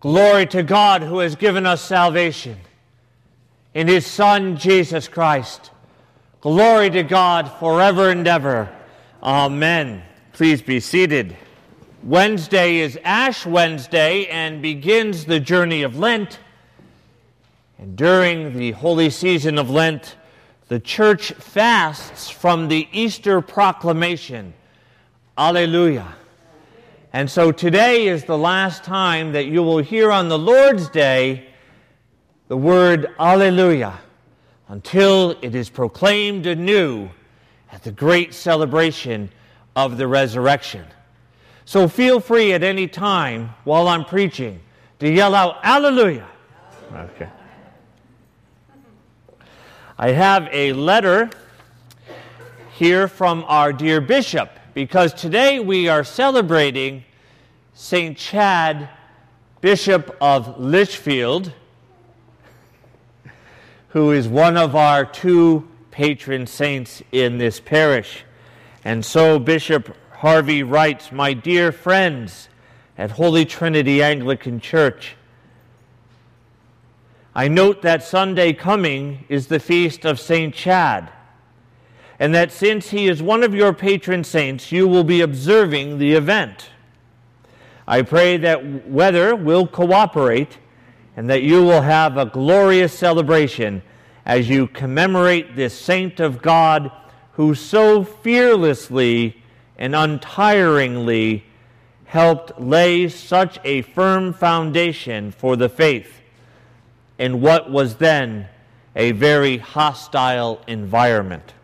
Glory to God who has given us salvation in his Son, Jesus Christ. Glory to God forever and ever. Amen. Please be seated. Wednesday is Ash Wednesday and begins the journey of Lent. And during the holy season of Lent, the church fasts from the Easter proclamation. Alleluia. And so today is the last time that you will hear on the Lord's Day the word Alleluia until it is proclaimed anew at the great celebration of the resurrection. So feel free at any time while I'm preaching to yell out Alleluia. Okay. I have a letter here from our dear bishop because today we are celebrating St. Chad, Bishop of Lichfield, who is one of our two patron saints in this parish. And so Bishop Harvey writes My dear friends at Holy Trinity Anglican Church, I note that Sunday coming is the feast of St. Chad and that since he is one of your patron saints, you will be observing the event. I pray that weather will cooperate and that you will have a glorious celebration as you commemorate this saint of God who so fearlessly and untiringly helped lay such a firm foundation for the faith in what was then a very hostile environment.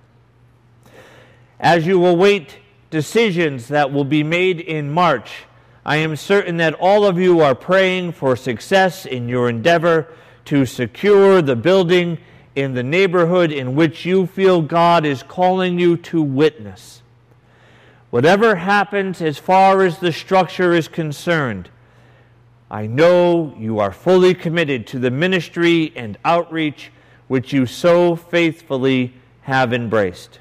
As you await decisions that will be made in March, I am certain that all of you are praying for success in your endeavor to secure the building in the neighborhood in which you feel God is calling you to witness. Whatever happens as far as the structure is concerned, I know you are fully committed to the ministry and outreach which you so faithfully have embraced.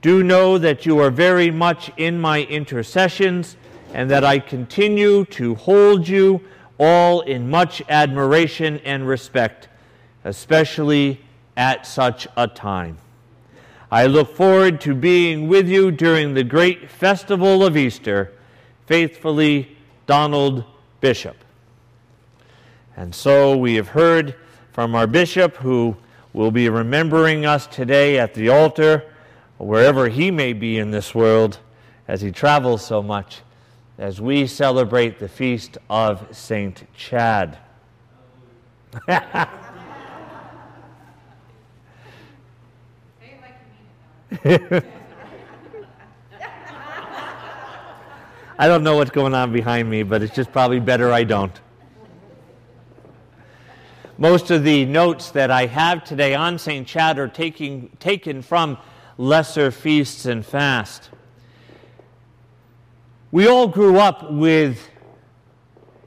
Do know that you are very much in my intercessions and that I continue to hold you all in much admiration and respect, especially at such a time. I look forward to being with you during the great festival of Easter. Faithfully, Donald Bishop. And so we have heard from our bishop who will be remembering us today at the altar wherever he may be in this world as he travels so much, as we celebrate the feast of St. Chad. I don't know what's going on behind me, but it's just probably better I don't. Most of the notes that I have today on St. Chad are taking, taken from lesser feasts and fast. We all grew up with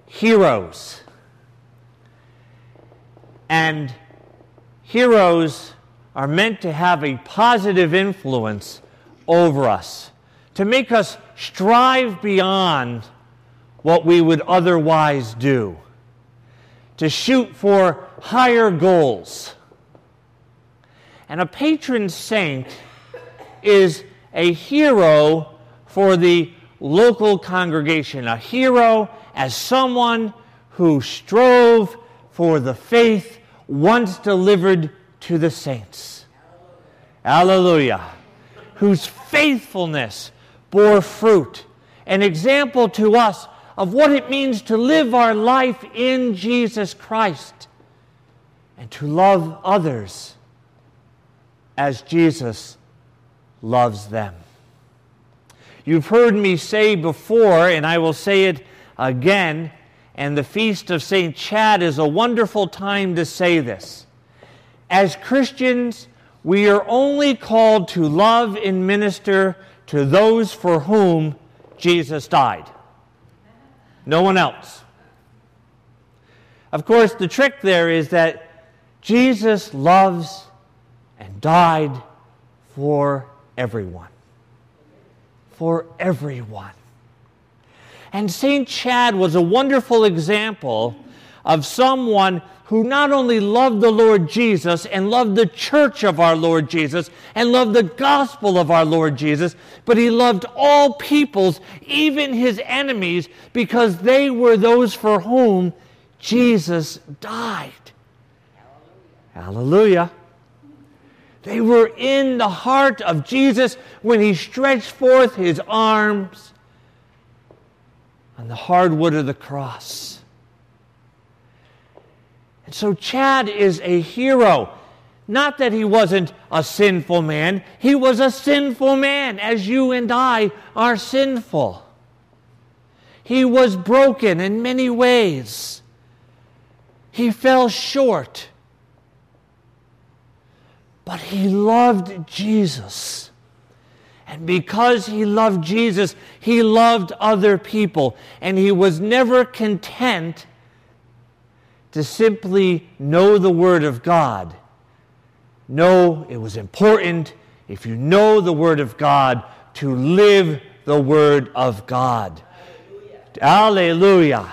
heroes. And heroes are meant to have a positive influence over us, to make us strive beyond what we would otherwise do, to shoot for higher goals. And a patron saint is a hero for the local congregation, a hero as someone who strove for the faith once delivered to the saints. Alleluia. Whose faithfulness bore fruit, an example to us of what it means to live our life in Jesus Christ and to love others as Jesus loves them. You've heard me say before, and I will say it again, and the Feast of St. Chad is a wonderful time to say this. As Christians, we are only called to love and minister to those for whom Jesus died. No one else. Of course, the trick there is that Jesus loves and died for everyone. For everyone. And St. Chad was a wonderful example of someone who not only loved the Lord Jesus and loved the church of our Lord Jesus and loved the gospel of our Lord Jesus, but he loved all peoples, even his enemies, because they were those for whom Jesus died. Hallelujah. Hallelujah. They were in the heart of Jesus when he stretched forth his arms on the hardwood of the cross. And so Chad is a hero. Not that he wasn't a sinful man, he was a sinful man, as you and I are sinful. He was broken in many ways. He fell short. But he loved Jesus. And because he loved Jesus, he loved other people. And he was never content to simply know the Word of God. No, it was important, if you know the Word of God, to live the Word of God. Hallelujah. Hallelujah.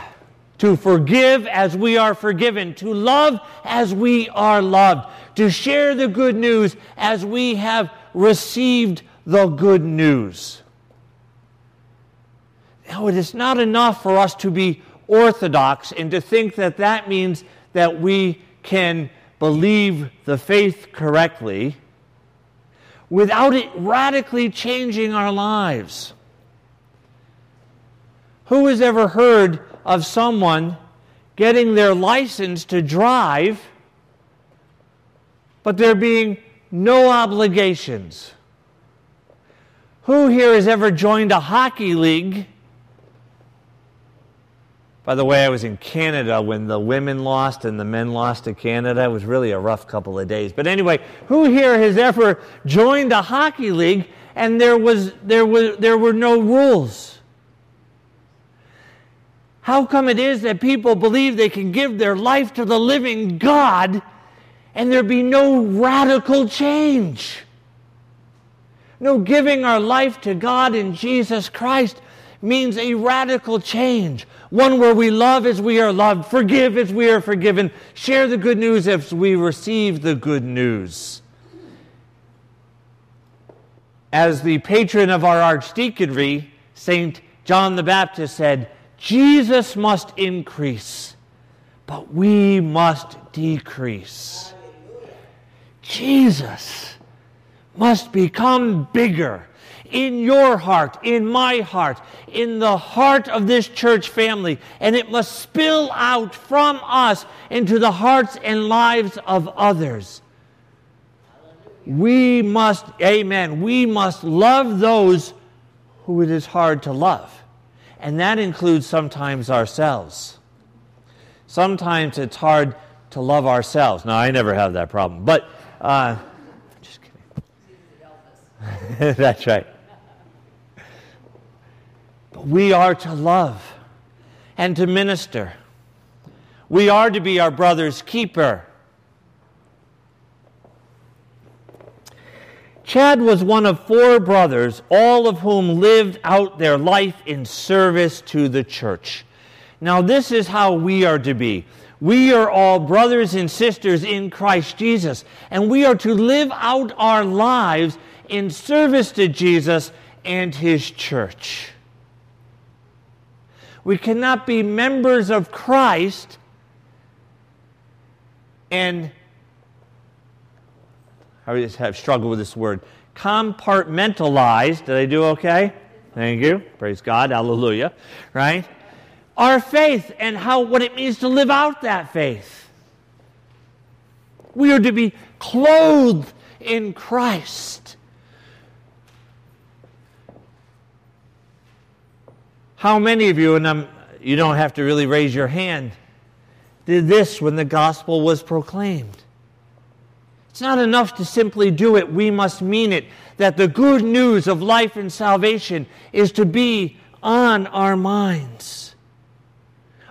To forgive as we are forgiven, to love as we are loved, to share the good news as we have received the good news. Now, it is not enough for us to be orthodox and to think that that means that we can believe the faith correctly without it radically changing our lives. Who has ever heard of someone getting their license to drive, but there being no obligations? Who here has ever joined a hockey league by the way, I was in Canada when the women lost and the men lost to Canada. It was really a rough couple of days. But anyway, who here has ever joined a hockey league and there, was, there, was, there were no rules? How come it is that people believe they can give their life to the living God and there be no radical change? No giving our life to God in Jesus Christ means a radical change one where we love as we are loved, forgive as we are forgiven, share the good news as we receive the good news. As the patron of our archdeaconry, St. John the Baptist said, Jesus must increase, but we must decrease. Jesus must become bigger in your heart, in my heart, in the heart of this church family, and it must spill out from us into the hearts and lives of others. We must, amen, we must love those who it is hard to love. And that includes sometimes ourselves. Sometimes it's hard to love ourselves. Now, I never have that problem, but uh, just kidding. That's right. But we are to love and to minister. We are to be our brother's keeper. Chad was one of four brothers, all of whom lived out their life in service to the church. Now, this is how we are to be. We are all brothers and sisters in Christ Jesus, and we are to live out our lives in service to Jesus and His church. We cannot be members of Christ and I have struggled with this word compartmentalized. Did I do okay? Thank you. Praise God. Hallelujah. Right? Our faith and how what it means to live out that faith. We are to be clothed in Christ. How many of you, and I'm, you don't have to really raise your hand, did this when the gospel was proclaimed? It's not enough to simply do it, we must mean it. That the good news of life and salvation is to be on our minds.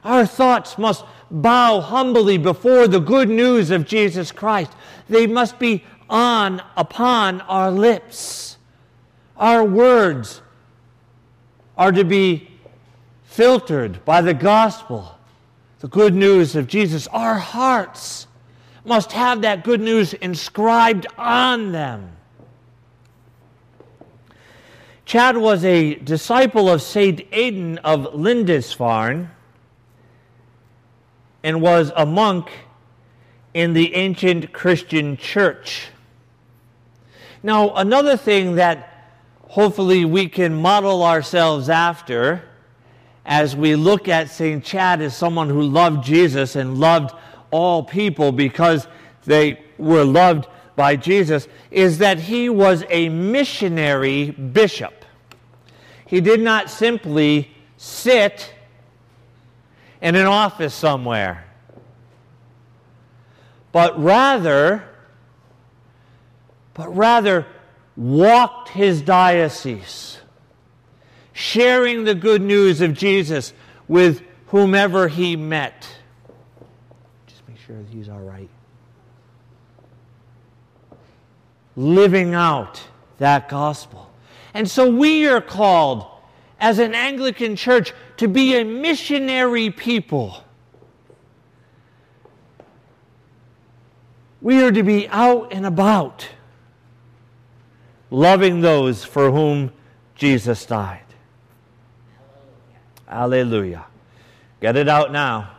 Our thoughts must bow humbly before the good news of Jesus Christ. They must be on upon our lips. Our words are to be filtered by the gospel, the good news of Jesus. Our hearts must have that good news inscribed on them. Chad was a disciple of St. Aidan of Lindisfarne and was a monk in the ancient Christian church. Now, another thing that hopefully we can model ourselves after as we look at St. Chad as someone who loved Jesus and loved all people because they were loved by Jesus is that he was a missionary bishop. He did not simply sit in an office somewhere, but rather, but rather walked his diocese, sharing the good news of Jesus with whomever he met. Just make sure he's all right. Living out that gospel. And so we are called as an Anglican church to be a missionary people. We are to be out and about, loving those for whom Jesus died. Alleluia. Get it out now.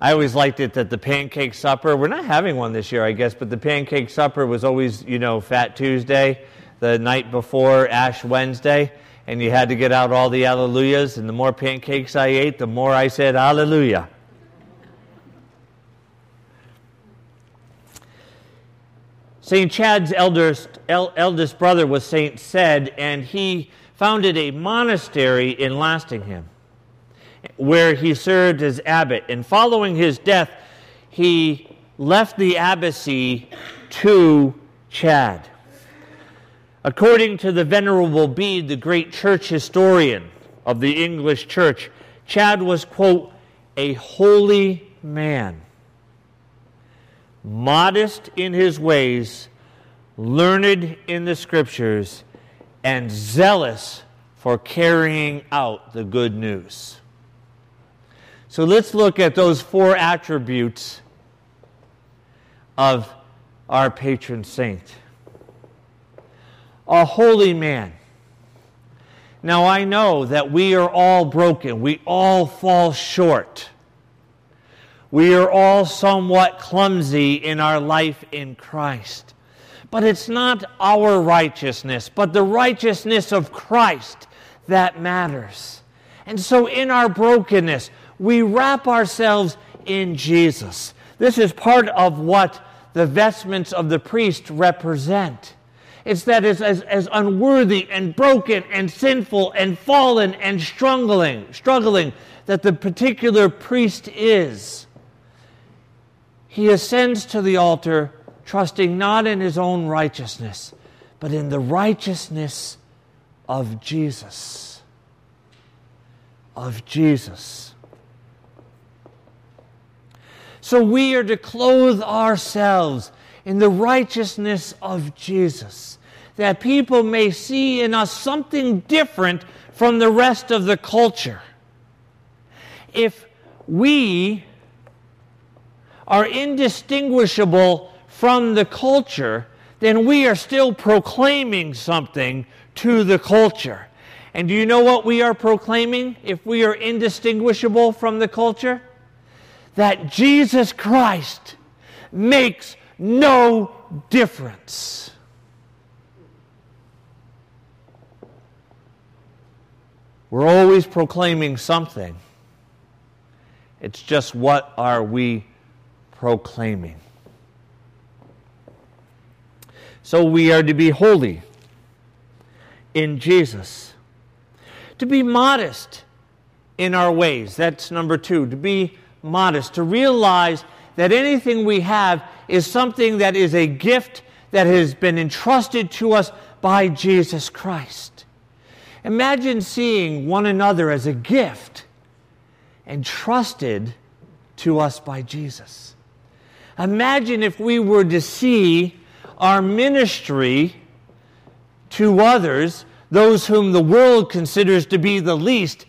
I always liked it that the pancake supper, we're not having one this year, I guess, but the pancake supper was always, you know, Fat Tuesday, the night before Ash Wednesday, and you had to get out all the alleluias, and the more pancakes I ate, the more I said hallelujah. St. Chad's eldest, eldest brother was St. Cedd, and he founded a monastery in Lastingham where he served as abbot. And following his death, he left the abbacy to Chad. According to the Venerable Bede, the great church historian of the English church, Chad was, quote, a holy man, modest in his ways, learned in the scriptures, and zealous for carrying out the good news. So let's look at those four attributes of our patron saint. A holy man. Now I know that we are all broken, we all fall short. We are all somewhat clumsy in our life in Christ. But it's not our righteousness, but the righteousness of Christ that matters. And so, in our brokenness, we wrap ourselves in Jesus. This is part of what the vestments of the priest represent. It's that as, as, as unworthy and broken and sinful and fallen and struggling, struggling that the particular priest is. He ascends to the altar, trusting not in his own righteousness, but in the righteousness of Jesus. Of Jesus. So we are to clothe ourselves in the righteousness of Jesus, that people may see in us something different from the rest of the culture. If we are indistinguishable from the culture, then we are still proclaiming something to the culture. And do you know what we are proclaiming if we are indistinguishable from the culture? that Jesus Christ makes no difference. We're always proclaiming something. It's just what are we proclaiming? So we are to be holy in Jesus, to be modest in our ways. That's number two. To be modest, to realize that anything we have is something that is a gift that has been entrusted to us by Jesus Christ. Imagine seeing one another as a gift entrusted to us by Jesus. Imagine if we were to see our ministry to others those whom the world considers to be the least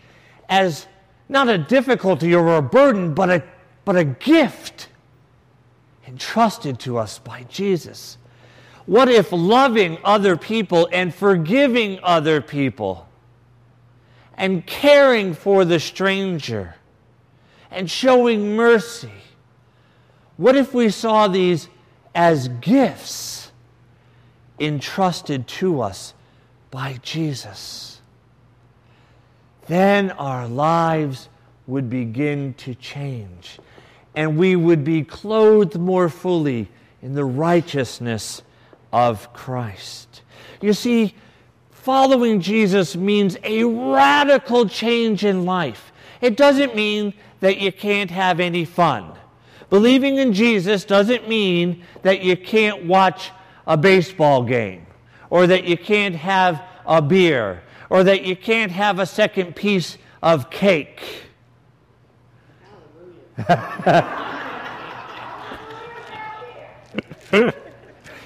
as not a difficulty or a burden, but a, but a gift entrusted to us by Jesus? What if loving other people and forgiving other people and caring for the stranger and showing mercy? What if we saw these as gifts entrusted to us by Jesus? Then our lives would begin to change and we would be clothed more fully in the righteousness of Christ. You see, following Jesus means a radical change in life. It doesn't mean that you can't have any fun. Believing in Jesus doesn't mean that you can't watch a baseball game, or that you can't have a beer, or that you can't have a second piece of cake.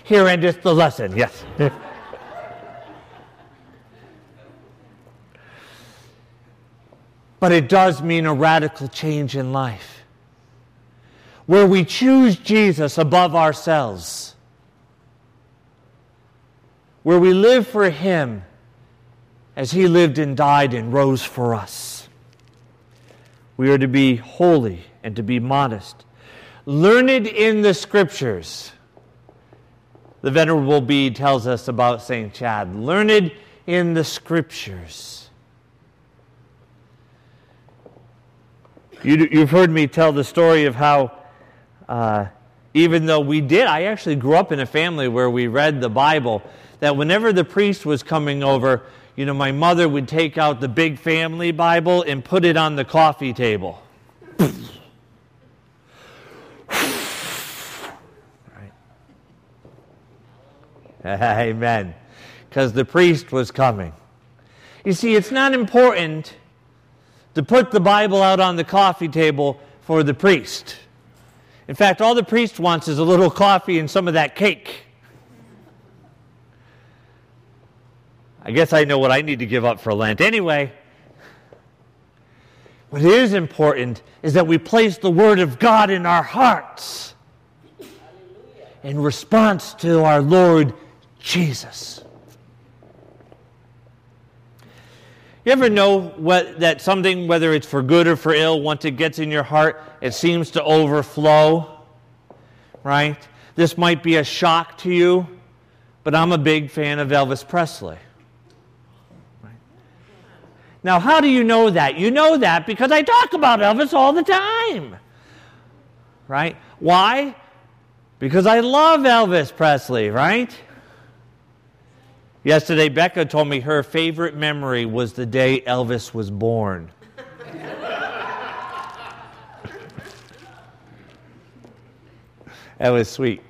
Here endeth the lesson, yes. but it does mean a radical change in life where we choose Jesus above ourselves, where we live for Him as He lived and died and rose for us. We are to be holy and to be modest, learned in the Scriptures the Venerable Bede tells us about St. Chad, learned in the Scriptures. You, have heard me tell the story of how, uh, even though we did, I actually grew up in a family where we read the Bible, that whenever the priest was coming over, you know, my mother would take out the big family Bible and put it on the coffee table. Amen. Because the priest was coming. You see, it's not important to put the Bible out on the coffee table for the priest. In fact, all the priest wants is a little coffee and some of that cake. I guess I know what I need to give up for Lent. Anyway, what is important is that we place the Word of God in our hearts in response to our Lord Jesus. You ever know what, that something, whether it's for good or for ill, once it gets in your heart, it seems to overflow? Right? This might be a shock to you, but I'm a big fan of Elvis Presley. Right? Now, how do you know that? You know that because I talk about Elvis all the time. Right? Why? Because I love Elvis Presley, right? Yesterday, Becca told me her favorite memory was the day Elvis was born. that was sweet.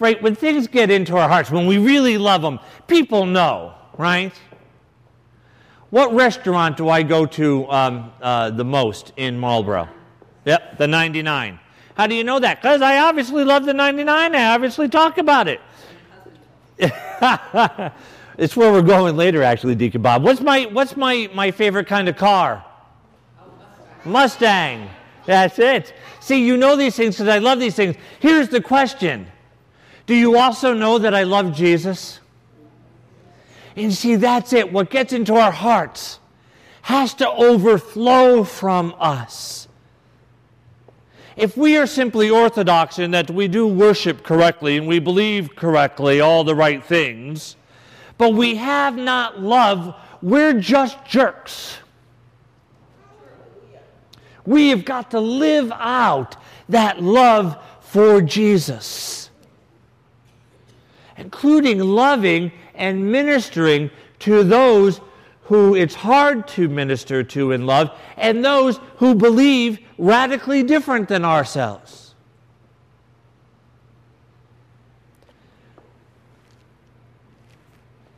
Right, when things get into our hearts, when we really love them, people know, right? What restaurant do I go to um, uh, the most in Marlboro? Yep, the 99. How do you know that? Because I obviously love the 99. I obviously talk about it. it's where we're going later, actually, Deacon Bob. What's my what's my, my favorite kind of car? Mustang. That's it. See, you know these things because I love these things. Here's the question Do you also know that I love Jesus? And see, that's it. What gets into our hearts has to overflow from us if we are simply orthodox in that we do worship correctly and we believe correctly all the right things, but we have not love, we're just jerks. We have got to live out that love for Jesus, including loving and ministering to those who it's hard to minister to in love, and those who believe radically different than ourselves.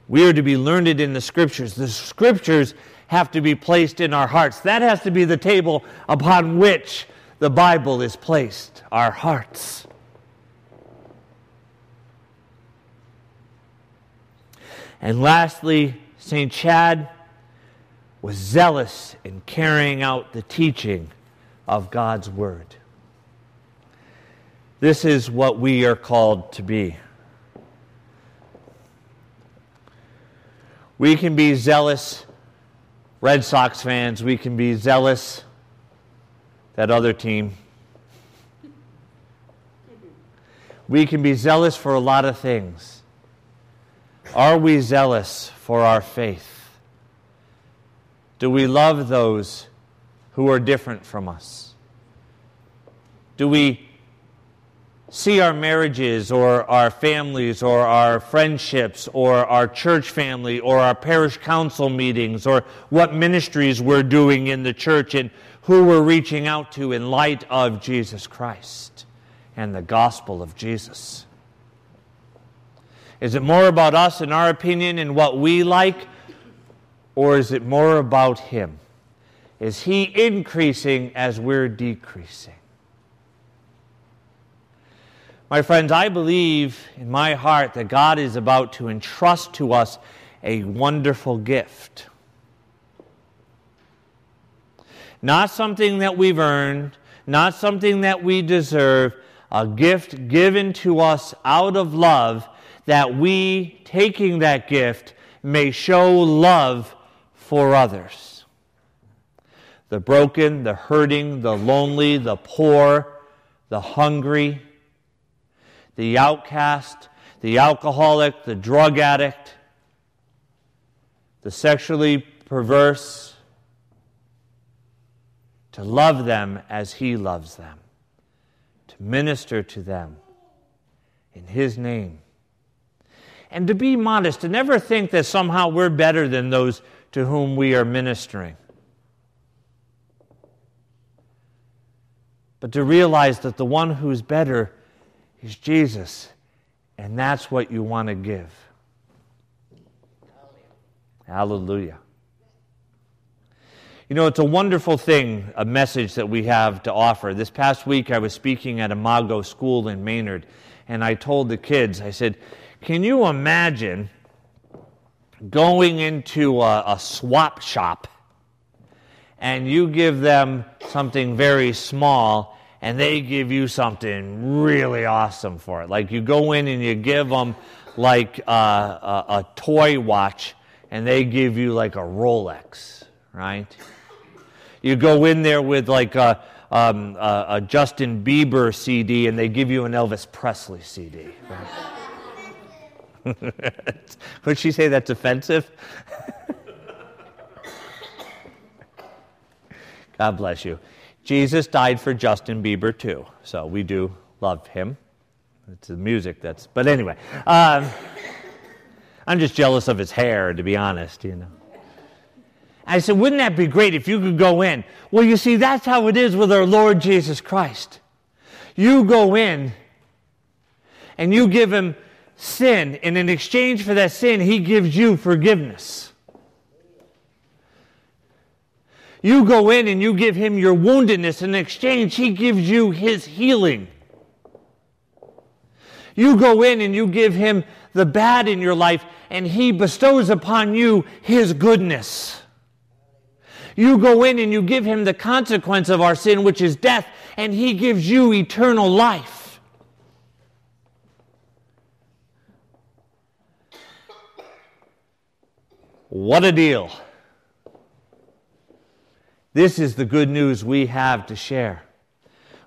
We are to be learned in the scriptures. The scriptures have to be placed in our hearts. That has to be the table upon which the Bible is placed, our hearts. And lastly, St. Chad was zealous in carrying out the teaching of God's Word. This is what we are called to be. We can be zealous Red Sox fans, we can be zealous that other team. We can be zealous for a lot of things. Are we zealous for our faith? Do we love those who are different from us? Do we see our marriages or our families or our friendships or our church family or our parish council meetings or what ministries we're doing in the church and who we're reaching out to in light of Jesus Christ and the gospel of Jesus. Is it more about us and our opinion and what we like, or is it more about Him? Is He increasing as we're decreasing? My friends, I believe in my heart that God is about to entrust to us a wonderful gift. Not something that we've earned, not something that we deserve, a gift given to us out of love that we, taking that gift, may show love for others. The broken, the hurting, the lonely, the poor, the hungry the outcast, the alcoholic, the drug addict, the sexually perverse, to love them as He loves them, to minister to them in His name. And to be modest, to never think that somehow we're better than those to whom we are ministering. But to realize that the one who's better is Jesus. And that's what you want to give. Hallelujah. You know, it's a wonderful thing, a message that we have to offer. This past week, I was speaking at Imago School in Maynard, and I told the kids, I said, Can you imagine going into a, a swap shop and you give them something very small and they give you something really awesome for it. Like you go in and you give them like a, a, a toy watch, and they give you like a Rolex, right? You go in there with like a, um, a, a Justin Bieber CD, and they give you an Elvis Presley CD. Right? Would she say that's offensive? God bless you. Jesus died for Justin Bieber too, so we do love him. It's the music that's. But anyway, um, I'm just jealous of his hair, to be honest. You know. I said, wouldn't that be great if you could go in? Well, you see, that's how it is with our Lord Jesus Christ. You go in and you give him sin, and in exchange for that sin, he gives you forgiveness. You go in and you give him your woundedness. In exchange, he gives you his healing. You go in and you give him the bad in your life, and he bestows upon you his goodness. You go in and you give him the consequence of our sin, which is death, and he gives you eternal life. What a deal! This is the good news we have to share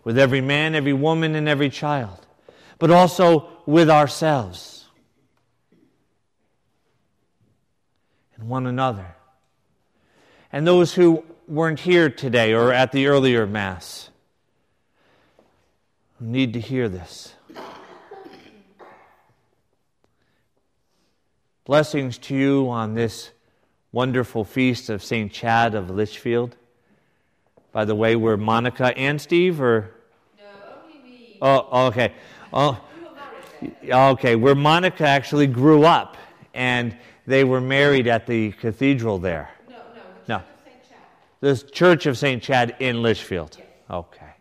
with every man, every woman, and every child, but also with ourselves and one another. And those who weren't here today or at the earlier Mass who need to hear this. Blessings to you on this wonderful feast of St. Chad of Lichfield. By the way, were Monica and Steve or? No, only me. Oh, okay. Oh, okay. Where Monica actually grew up, and they were married at the cathedral there. No, no. The Church of St. Chad in Lichfield. Yes. Okay.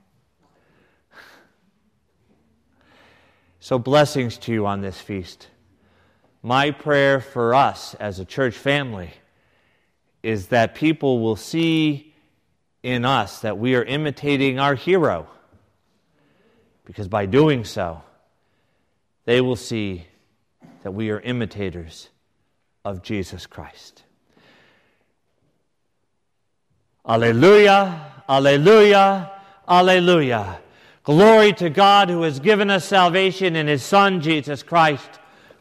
So blessings to you on this feast. my prayer for us as a church family is that people will see in us that we are imitating our hero. Because by doing so, they will see that we are imitators of Jesus Christ. Alleluia, alleluia, alleluia. Glory to God who has given us salvation in his Son, Jesus Christ.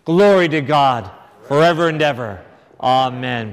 Glory to God forever and ever. Amen.